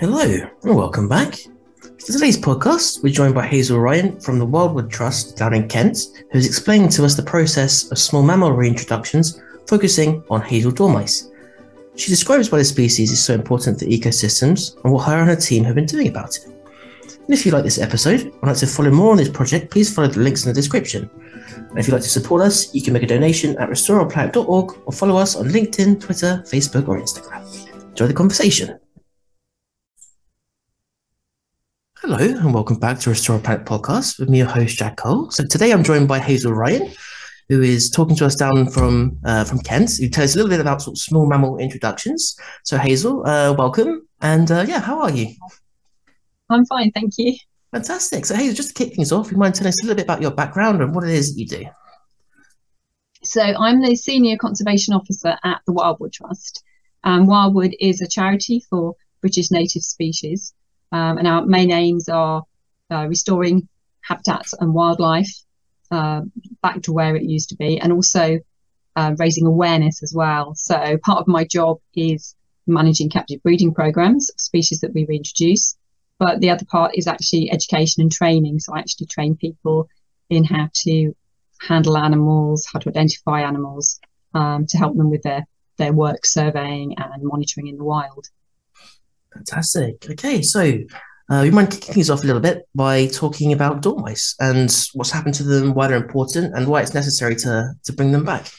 Hello, and welcome back. For today's podcast, we're joined by Hazel Ryan from the Wildwood Trust down in Kent, who's explaining to us the process of small mammal reintroductions, focusing on hazel dormice. She describes why the species is so important to ecosystems and what her and her team have been doing about it. And if you like this episode and like to follow more on this project, please follow the links in the description. And if you'd like to support us, you can make a donation at restoreourplanet.org or follow us on LinkedIn, Twitter, Facebook, or Instagram. Enjoy the conversation. Hello, and welcome back to Restore Planet podcast with me, your host Jack Cole. So today I'm joined by Hazel Ryan, who is talking to us down from uh, from Kent, who tells us a little bit about sort of small mammal introductions. So Hazel, uh, welcome, and uh, yeah, how are you? I'm fine, thank you. Fantastic. So Hazel, just to kick things off, you mind telling us a little bit about your background and what it is that you do? So I'm the senior conservation officer at the Wildwood Trust. Um, Wildwood is a charity for British native species. Um, and our main aims are uh, restoring habitats and wildlife uh, back to where it used to be, and also uh, raising awareness as well. So part of my job is managing captive breeding programs of species that we reintroduce, but the other part is actually education and training. So I actually train people in how to handle animals, how to identify animals, um, to help them with their their work surveying and monitoring in the wild. Fantastic. Okay, so uh, you mind kicking things off a little bit by talking about dormice and what's happened to them, why they're important, and why it's necessary to to bring them back?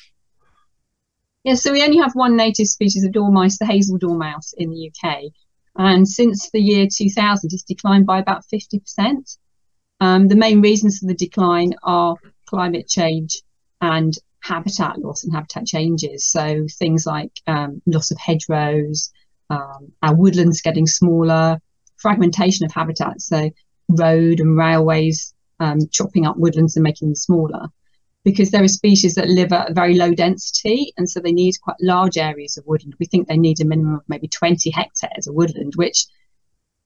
Yeah, so we only have one native species of dormice, the hazel dormouse, in the UK, and since the year 2000, it's declined by about 50%. Um, the main reasons for the decline are climate change and habitat loss and habitat changes. So things like um, loss of hedgerows, um, our woodlands getting smaller, fragmentation of habitats, so road and railways um, chopping up woodlands and making them smaller. Because there are species that live at very low density, and so they need quite large areas of woodland. We think they need a minimum of maybe 20 hectares of woodland, which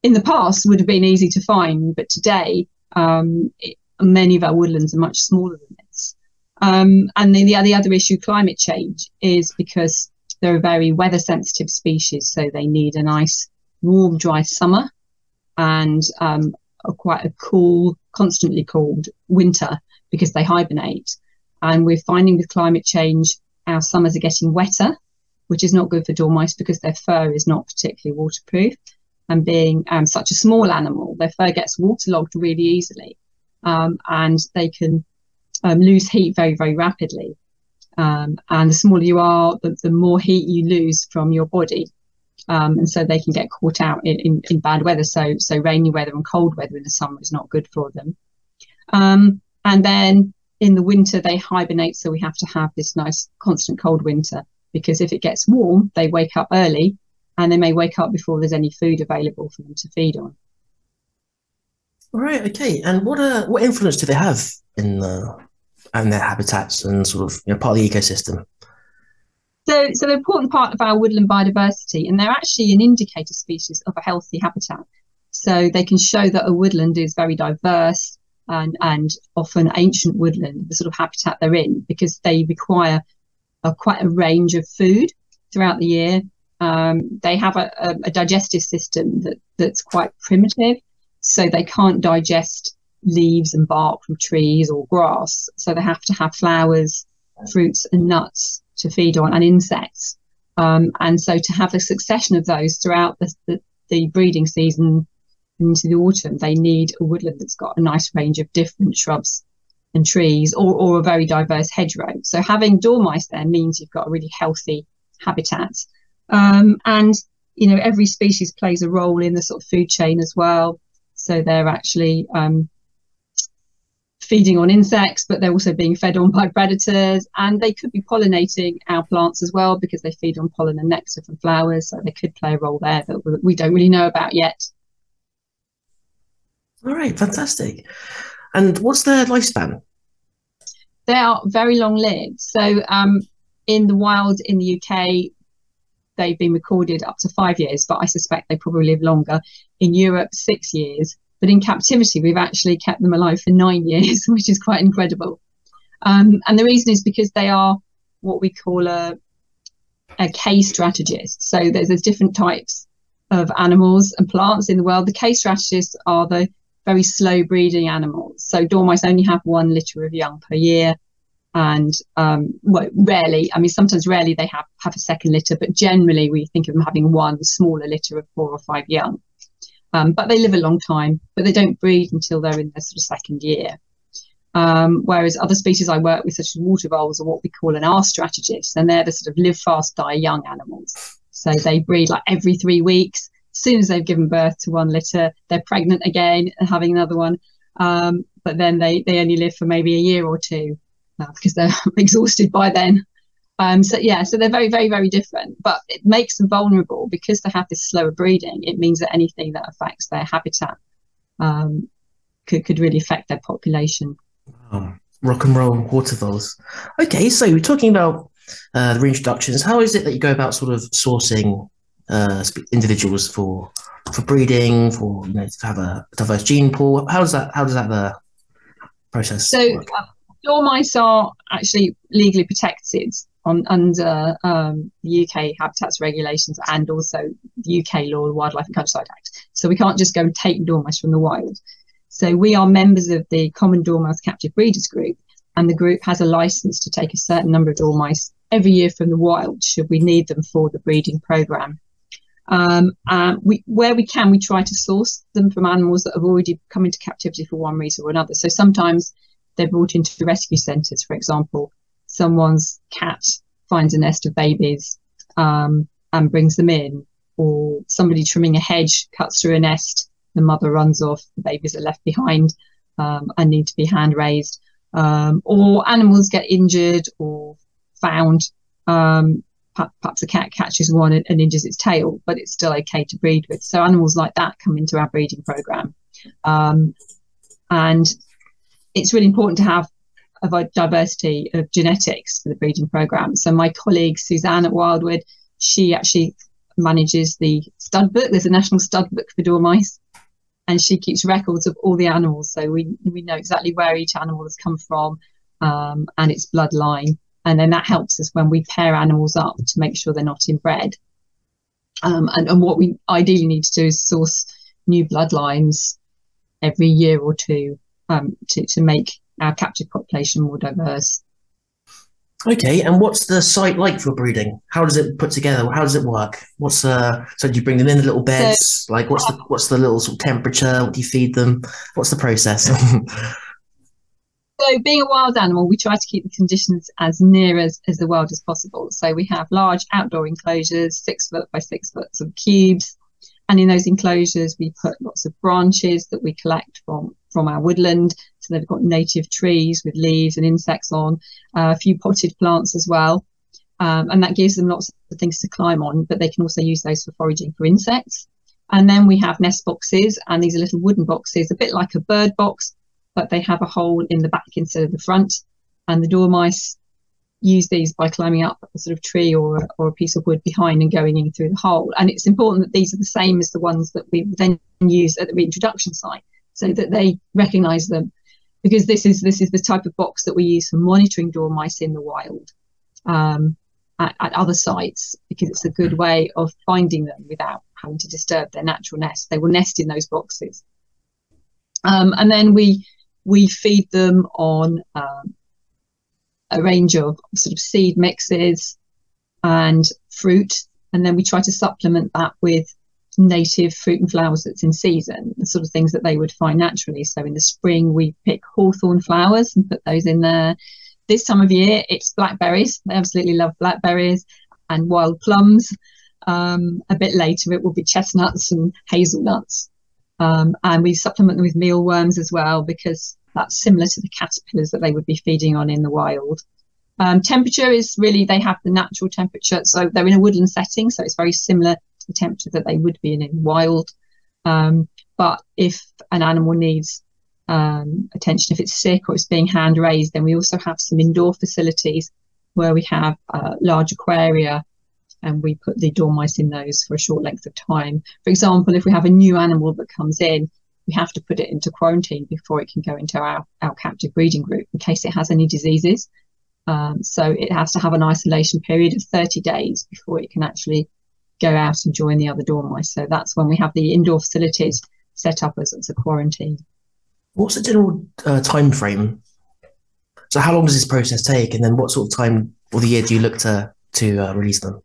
in the past would have been easy to find, but today um, it, many of our woodlands are much smaller than this. Um, and then the, the other issue, climate change, is because they're a very weather sensitive species, so they need a nice, warm, dry summer and um, a quite a cool, constantly cold winter because they hibernate. And we're finding with climate change, our summers are getting wetter, which is not good for dormice because their fur is not particularly waterproof. And being um, such a small animal, their fur gets waterlogged really easily, um, and they can um, lose heat very, very rapidly. Um, and the smaller you are, the, the, more heat you lose from your body. Um, and so they can get caught out in, in, in, bad weather. So, so rainy weather and cold weather in the summer is not good for them. Um, and then in the winter, they hibernate. So we have to have this nice constant cold winter because if it gets warm, they wake up early and they may wake up before there's any food available for them to feed on. All right. Okay. And what uh, what influence do they have in the and their habitats and sort of you know, part of the ecosystem. So, so an important part of our woodland biodiversity, and they're actually an indicator species of a healthy habitat. So they can show that a woodland is very diverse and, and often ancient woodland, the sort of habitat they're in, because they require a, quite a range of food throughout the year. Um, they have a, a, a digestive system that, that's quite primitive, so they can't digest leaves and bark from trees or grass. So they have to have flowers, fruits, and nuts to feed on, and insects. Um, and so to have a succession of those throughout the, the, the, breeding season into the autumn, they need a woodland that's got a nice range of different shrubs and trees or, or a very diverse hedgerow. So having dormice there means you've got a really healthy habitat. Um, and, you know, every species plays a role in the sort of food chain as well. So they're actually um, feeding on insects, but they're also being fed on by predators. And they could be pollinating our plants as well because they feed on pollen and nectar from flowers. So they could play a role there that we don't really know about yet. All right, fantastic. And what's their lifespan? They are very long lived. So um, in the wild in the UK, they've been recorded up to five years, but I suspect they probably live longer. In Europe, six years. But in captivity, we've actually kept them alive for nine years, which is quite incredible. Um, and the reason is because they are what we call a, a K strategist. So there's, there's different types of animals and plants in the world. The K strategists are the very slow breeding animals. So dormice only have one litter of young per year. And um, well, rarely, I mean, sometimes rarely they have, have a second litter, but generally we think of them having one smaller litter of four or five young. Um, but they live a long time, but they don't breed until they're in their sort of second year. Um, whereas other species I work with, such as water voles, are what we call an R strategist, and they're the sort of live fast, die young animals. So they breed like every three weeks. As soon as they've given birth to one litter, they're pregnant again and having another one. Um, but then they, they only live for maybe a year or two uh, because they're exhausted by then. Um, so yeah, so they're very, very, very different, but it makes them vulnerable because they have this slower breeding. It means that anything that affects their habitat um, could could really affect their population. Oh, rock and roll water voles. Okay, so we're talking about uh, the reintroductions. How is it that you go about sort of sourcing uh, individuals for for breeding, for you know, to have a diverse gene pool? How does that how does that uh, process? So, uh, dormice are actually legally protected on under um, the UK habitats regulations and also the UK law, the Wildlife and Countryside Act. So we can't just go and take dormice from the wild. So we are members of the Common Dormouse Captive Breeders Group, and the group has a license to take a certain number of dormice every year from the wild should we need them for the breeding program. Um, we, where we can, we try to source them from animals that have already come into captivity for one reason or another. So sometimes they're brought into rescue centres, for example, someone's cat finds a nest of babies um, and brings them in, or somebody trimming a hedge cuts through a nest, the mother runs off, the babies are left behind um, and need to be hand raised, um, or animals get injured or found. Um, perhaps a cat catches one and, and, injures its tail, but it's still okay to breed with. So animals like that come into our breeding program, um, and it's really important to have a diversity of genetics for the breeding program. So my colleague Suzanne at Wildwood, she actually manages the stud book. There's a national stud book for dormice, and she keeps records of all the animals. So we we know exactly where each animal has come from um, and its bloodline, and then that helps us when we pair animals up to make sure they're not inbred. Um, and, and what we ideally need to do is source new bloodlines every year or two um, to, to make our captive population more diverse. Okay, and what's the site like for breeding? How does it put together? How does it work? What's uh so do you bring them in the little beds? So, like what's the what's the little sort of temperature? What do you feed them? What's the process? so being a wild animal, we try to keep the conditions as near as, as the wild as possible. So we have large outdoor enclosures, six foot by six foot of cubes. And in those enclosures, we put lots of branches that we collect from, from our woodland. So they've got native trees with leaves and insects on, uh, a few potted plants as well. Um, and that gives them lots of things to climb on, but they can also use those for foraging for insects. And then we have nest boxes, and these are little wooden boxes, a bit like a bird box, but they have a hole in the back instead of the front. And the dormice use these by climbing up a sort of tree or, or a piece of wood behind and going in through the hole. And it's important that these are the same as the ones that we then use at the reintroduction site so that they recognize them because this is this is the type of box that we use for monitoring dormice in the wild um, at, at, other sites because it's a good way of finding them without having to disturb their natural nest. They will nest in those boxes, um, and then we we feed them on um, a range of sort of seed mixes and fruit, and then we try to supplement that with native fruit and flowers that's in season, the sort of things that they would find naturally. So in the spring, we pick hawthorn flowers and put those in there. This time of year, it's blackberries. They absolutely love blackberries and wild plums. Um, a bit later, it will be chestnuts and hazelnuts. Um, and we supplement them with mealworms as well because that's similar to the caterpillars that they would be feeding on in the wild. Um, temperature is really, they have the natural temperature. So they're in a woodland setting. So it's very similar the temperature that they would be in in the wild. Um, but if an animal needs um, attention, if it's sick or it's being hand raised, then we also have some indoor facilities where we have uh, large aquaria and we put the dormice in those for a short length of time. For example, if we have a new animal that comes in, we have to put it into quarantine before it can go into our, our captive breeding group in case it has any diseases. Um, so it has to have an isolation period of 30 days before it can actually go out and join the other dormice. So that's when we have the indoor facilities set up as, as a quarantine. What's the general uh, time frame? So how long does this process take, and then what sort of time of the year do you look to to uh, release them?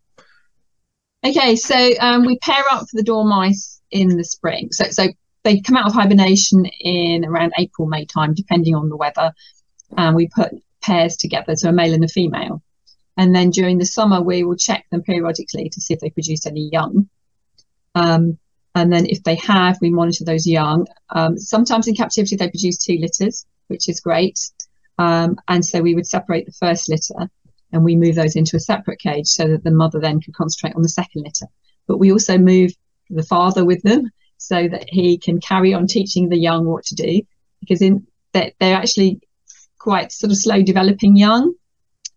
Okay, so um, we pair up for the dormice in the spring. So so they come out of hibernation in around April May time, depending on the weather, and we put pairs together, so a male and a female. And then during the summer, we will check them periodically to see if they produce any young. Um, and then if they have, we monitor those young. Um, sometimes in captivity, they produce two litters, which is great. Um, and so we would separate the first litter and we move those into a separate cage so that the mother then can concentrate on the second litter. But we also move the father with them so that he can carry on teaching the young what to do because in they're, they're actually quite sort of slow developing young.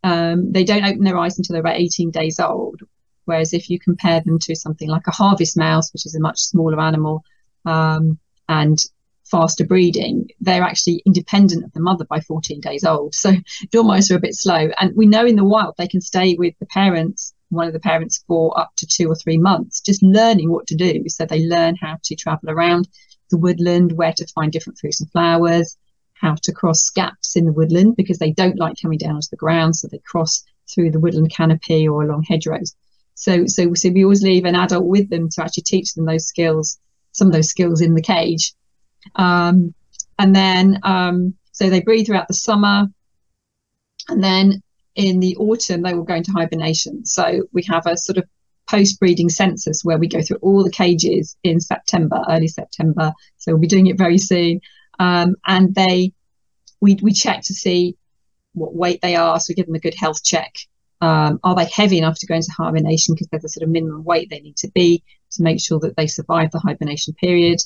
Um, they don't open their eyes until they're about 18 days old. Whereas if you compare them to something like a harvest mouse, which is a much smaller animal um, and faster breeding, they're actually independent of the mother by 14 days old. So dormice are a bit slow. And we know in the wild they can stay with the parents, one of the parents, for up to two or three months, just learning what to do. So they learn how to travel around the woodland, where to find different fruits and flowers, how to cross gaps in the woodland because they don't like coming down onto the ground, so they cross through the woodland canopy or along hedgerows. So, so, so we always leave an adult with them to actually teach them those skills, some of those skills in the cage. Um, and then, um, so they breed throughout the summer, and then in the autumn they will go into hibernation. So we have a sort of post-breeding census where we go through all the cages in September, early September. So we'll be doing it very soon. Um, and they, we, we check to see what weight they are. So we give them a good health check. Um, are they heavy enough to go into hibernation because they're the sort of minimum weight they need to be to make sure that they survive the hibernation period.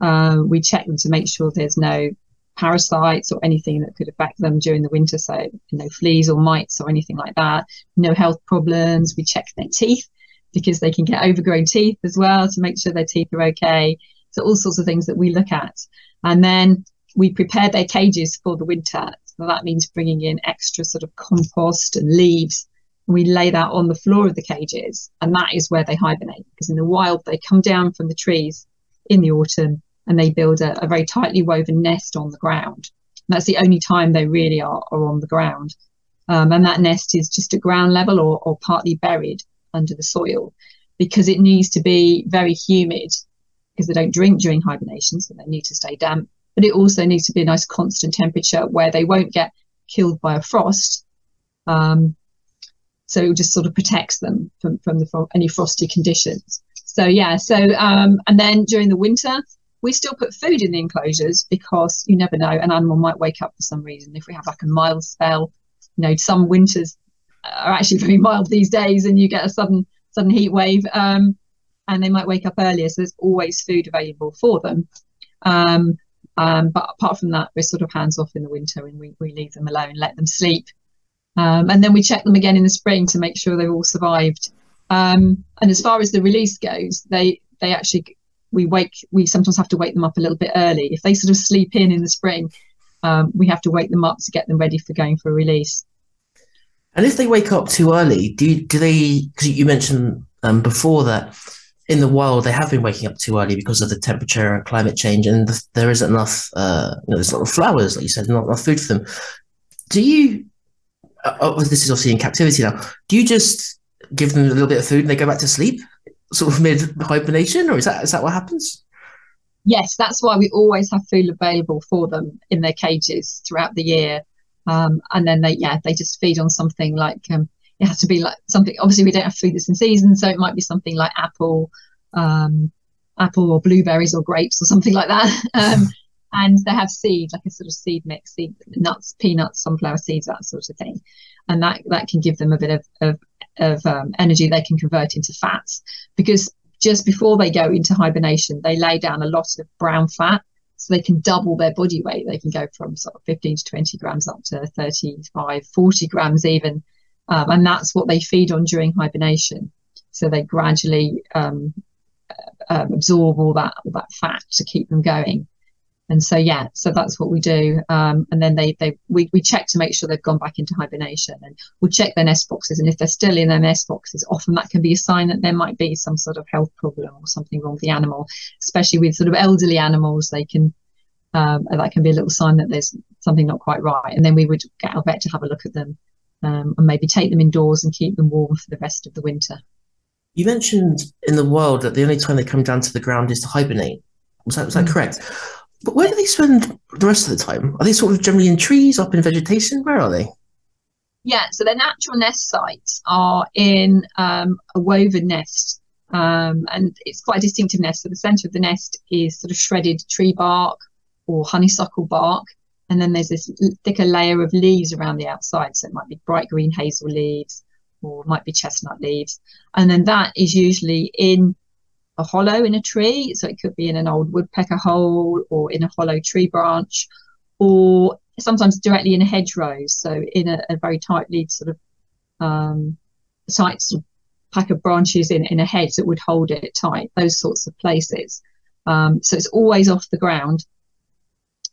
Uh, we check them to make sure there's no parasites or anything that could affect them during the winter. So no fleas or mites or anything like that. No health problems. We check their teeth because they can get overgrown teeth as well to make sure their teeth are okay. So all sorts of things that we look at. And then we prepare their cages for the winter. So that means bringing in extra sort of compost and leaves. We lay that on the floor of the cages, and that is where they hibernate. Because in the wild, they come down from the trees in the autumn and they build a, a very tightly woven nest on the ground. And that's the only time they really are, are on the ground. Um, and that nest is just at ground level or, or partly buried under the soil because it needs to be very humid because they don't drink during hibernation, so they need to stay damp. But it also needs to be a nice constant temperature where they won't get killed by a frost. Um, so it just sort of protects them from, from the, any frosty conditions. So yeah, so um, and then during the winter, we still put food in the enclosures because you never know, an animal might wake up for some reason. If we have like a mild spell, you know, some winters are actually very mild these days, and you get a sudden sudden heat wave. Um, and they might wake up earlier. So there's always food available for them. Um, um, but apart from that, we're sort of hands off in the winter and we, we leave them alone, let them sleep. Um, and then we check them again in the spring to make sure they've all survived. Um, and as far as the release goes, they they actually we wake we sometimes have to wake them up a little bit early. If they sort of sleep in in the spring, um, we have to wake them up to get them ready for going for a release. And if they wake up too early, do do they? Because you mentioned um, before that in the wild, they have been waking up too early because of the temperature and climate change, and the, there isn't enough. Uh, you know, there's not flowers, like you said, not enough food for them. Do you? Uh, oh, this is obviously in captivity now. Do you just give them a little bit of food and they go back to sleep, sort of mid hibernation, or is that is that what happens? Yes, that's why we always have food available for them in their cages throughout the year, um, and then they yeah they just feed on something like um, it has to be like something. Obviously, we don't have food that's in season, so it might be something like apple, um, apple or blueberries or grapes or something like that. Um, and they have seed, like a sort of seed mix, seed nuts, peanuts, sunflower seeds, that sort of thing, and that that can give them a bit of of, of um, energy they can convert into fats because just before they go into hibernation, they lay down a lot of brown fat so they can double their body weight. They can go from sort of 15 to 20 grams up to 35, 40 grams even. Um, and that's what they feed on during hibernation. So they gradually um, uh, absorb all that all that fat to keep them going. and so yeah, so that's what we do. Um, and then they they we, we check to make sure they've gone back into hibernation, and we'll check their nest boxes. And if they're still in their nest boxes, often that can be a sign that there might be some sort of health problem or something wrong with the animal. Especially with sort of elderly animals, they can um, that can be a little sign that there's something not quite right. And then we would get our vet to have a look at them um, and maybe take them indoors and keep them warm for the rest of the winter. You mentioned in the wild that the only time they come down to the ground is to hibernate. Was that was that mm-hmm. correct? But where do they spend the rest of the time? Are they sort of generally in trees, up in vegetation? Where are they? Yeah, so their natural nest sites are in um, a woven nest, um, and it's quite a distinctive nest. So the centre of the nest is sort of shredded tree bark or honeysuckle bark, and then there's this thicker layer of leaves around the outside. So it might be bright green hazel leaves, or it might be chestnut leaves, and then that is usually in a hollow in a tree. So it could be in an old woodpecker hole or in a hollow tree branch or sometimes directly in a hedgerow. So in a, a very tightly sort of um, tight sort of pack of branches in, in a hedge that would hold it tight, those sorts of places. Um, so it's always off the ground.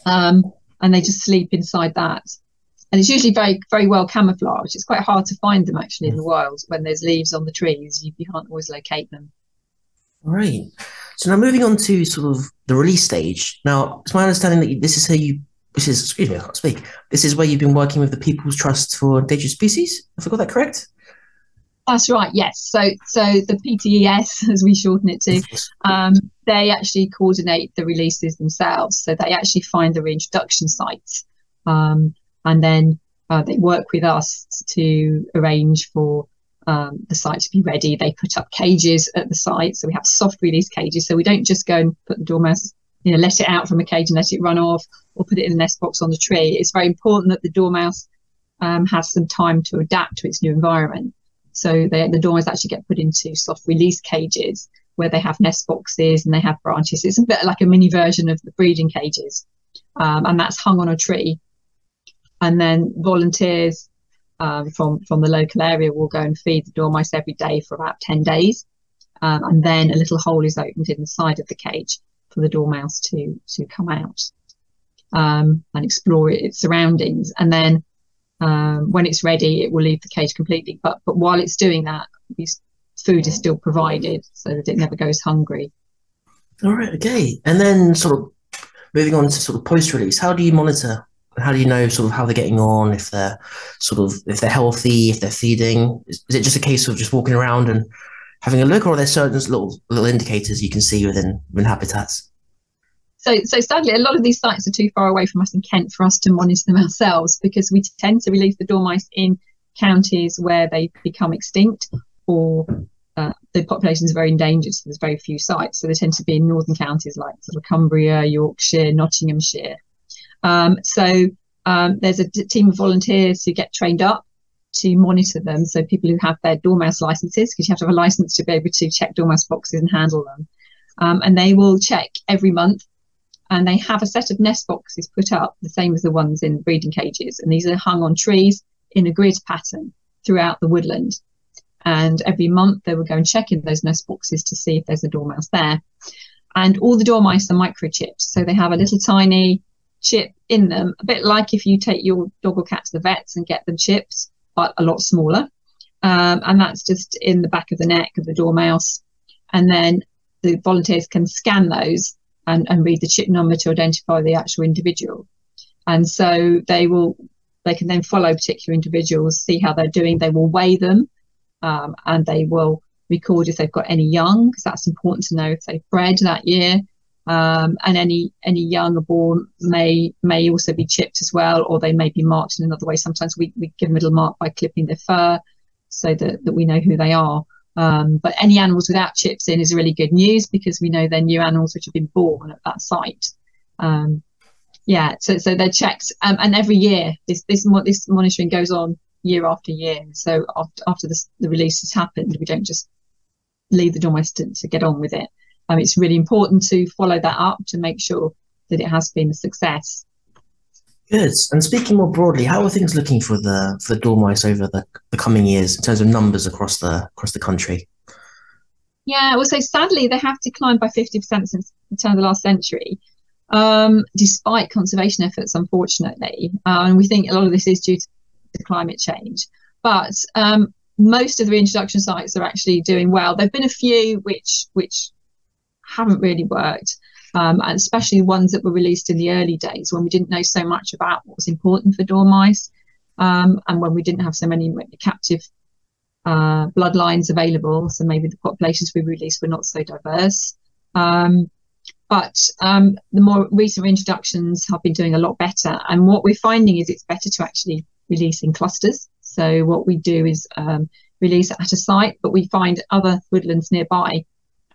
Um, and they just sleep inside that. And it's usually very, very well camouflaged. It's quite hard to find them actually in the mm. wild when there's leaves on the trees. You, you can't always locate them. Right. So now moving on to sort of the release stage. Now, it's my understanding that this is how you. This is excuse me, I can't speak. This is where you've been working with the People's Trust for Endangered Species. Have I got that correct? That's right. Yes. So, so the PTES, as we shorten it to, um, they actually coordinate the releases themselves. So they actually find the reintroduction sites, um, and then uh, they work with us to arrange for um, the site to be ready. They put up cages at the site. So we have soft release cages. So we don't just go and put the dormouse, you know, let it out from a cage and let it run off or put it in a nest box on the tree. It's very important that the dormouse um, has some time to adapt to its new environment. So they, the dormice actually get put into soft release cages where they have nest boxes and they have branches. It's a bit like a mini version of the breeding cages. Um, and that's hung on a tree. And then volunteers um, from from the local area will go and feed the dormice every day for about 10 days. Um, and then a little hole is opened in the side of the cage for the dormouse to to come out um, and explore its surroundings. And then um, when it's ready, it will leave the cage completely. But but while it's doing that, food is still provided so that it never goes hungry. All right, okay. And then sort of moving on to sort of post release, how do you monitor how do you know sort of how they're getting on if they're sort of if they're healthy if they're feeding is, is, it just a case of just walking around and having a look or are there certain little little indicators you can see within within habitats so so sadly a lot of these sites are too far away from us in kent for us to monitor them ourselves because we tend to release the dormice in counties where they become extinct or uh, the populations are very endangered, so there's very few sites. So they tend to be in northern counties like sort of Cumbria, Yorkshire, Nottinghamshire, um, so um, there's a team of volunteers who get trained up to monitor them. So people who have their dormouse licenses, because you have to have a license to be able to check dormouse boxes and handle them. Um, and they will check every month. And they have a set of nest boxes put up, the same as the ones in breeding cages. And these are hung on trees in a grid pattern throughout the woodland. And every month they will go and check in those nest boxes to see if there's a dormouse there. And all the dormice are microchipped. So they have a little tiny chip in them, a bit like if you take your dog or cat to the vets and get them chipped, but a lot smaller. Um, and that's just in the back of the neck of the dormouse. And then the volunteers can scan those and, and read the chip number to identify the actual individual. And so they will, they can then follow particular individuals, see how they're doing. They will weigh them um, and they will record if they've got any young, because that's important to know if they've bred that year um, and any any young born may may also be chipped as well, or they may be marked in another way. Sometimes we, we give them a little mark by clipping their fur so that, that we know who they are. Um, but any animals without chips in is really good news because we know they're new animals which have been born at that site. Um, yeah, so so they're checked, um, and every year this this this monitoring goes on year after year. So after after this, the release has happened, we don't just leave the domestic to get on with it. Um, it's really important to follow that up to make sure that it has been a success. Good. And speaking more broadly, how are things looking for the for the dormice over the, the coming years in terms of numbers across the across the country? Yeah, say sadly they have declined by fifty percent since the turn of the last century. um, despite conservation efforts, unfortunately. Uh, and we think a lot of this is due to climate change. But um, most of the reintroduction sites are actually doing well. There've been a few which which haven't really worked, um, and especially ones that were released in the early days when we didn't know so much about what was important for dormice, um, and when we didn't have so many captive uh, bloodlines available. So maybe the populations we released were not so diverse. Um, but um, the more recent introductions have been doing a lot better. And what we're finding is it's better to actually release in clusters. So what we do is um, release at a site, but we find other woodlands nearby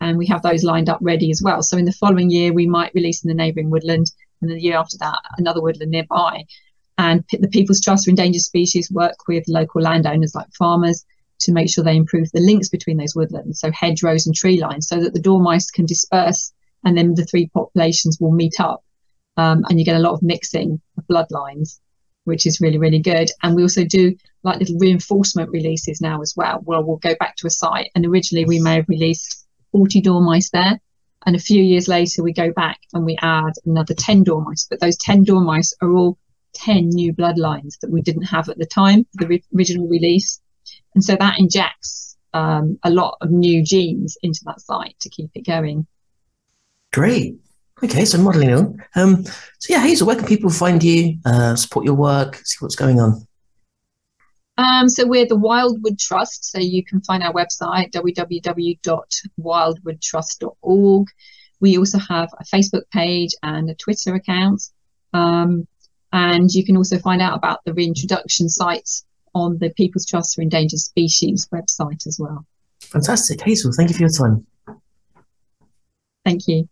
and we have those lined up ready as well. So in the following year, we might release in the neighbouring woodland and the year after that, another woodland nearby. And the People's Trust for Endangered Species work with local landowners like farmers to make sure they improve the links between those woodlands, so hedgerows and tree lines, so that the dormice can disperse and then the three populations will meet up um, and you get a lot of mixing of bloodlines which is really really good and we also do like little reinforcement releases now as well where we'll go back to a site and originally we may have released 40 dormice there and a few years later we go back and we add another 10 dormice but those 10 dormice are all 10 new bloodlines that we didn't have at the time the original release and so that injects um, a lot of new genes into that site to keep it going Great. Okay, so modeling on. Um, so yeah, Hazel, where can people find you, uh, support your work, see what's going on? Um, so we're the Wildwood Trust. So you can find our website www.wildwoodtrust.org. We also have a Facebook page and a Twitter account. Um, and you can also find out about the reintroduction sites on the People's Trust for Endangered Species website as well. Fantastic. Hazel, thank you for your time. Thank you.